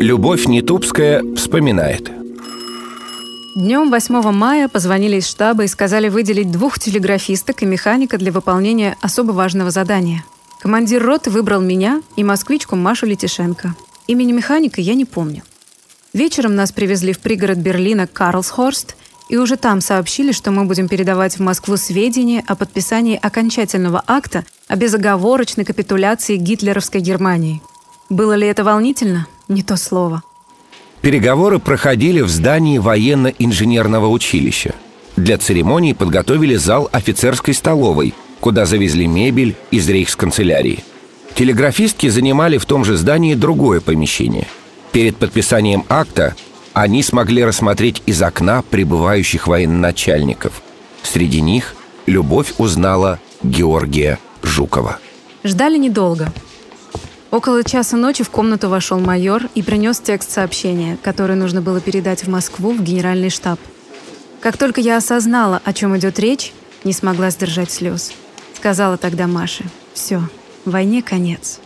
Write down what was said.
Любовь Нетупская вспоминает. Днем 8 мая позвонили из штаба и сказали выделить двух телеграфисток и механика для выполнения особо важного задания. Командир роты выбрал меня и москвичку Машу Летишенко. Имени механика я не помню. Вечером нас привезли в пригород Берлина Карлсхорст, и уже там сообщили, что мы будем передавать в Москву сведения о подписании окончательного акта о безоговорочной капитуляции гитлеровской Германии. Было ли это волнительно? Не то слово. Переговоры проходили в здании военно-инженерного училища. Для церемонии подготовили зал офицерской столовой, куда завезли мебель из рейхсканцелярии. Телеграфистки занимали в том же здании другое помещение. Перед подписанием акта они смогли рассмотреть из окна прибывающих военачальников. Среди них Любовь узнала Георгия Жукова. Ждали недолго. Около часа ночи в комнату вошел майор и принес текст сообщения, который нужно было передать в Москву в генеральный штаб. Как только я осознала, о чем идет речь, не смогла сдержать слез. Сказала тогда Маше, все, войне конец.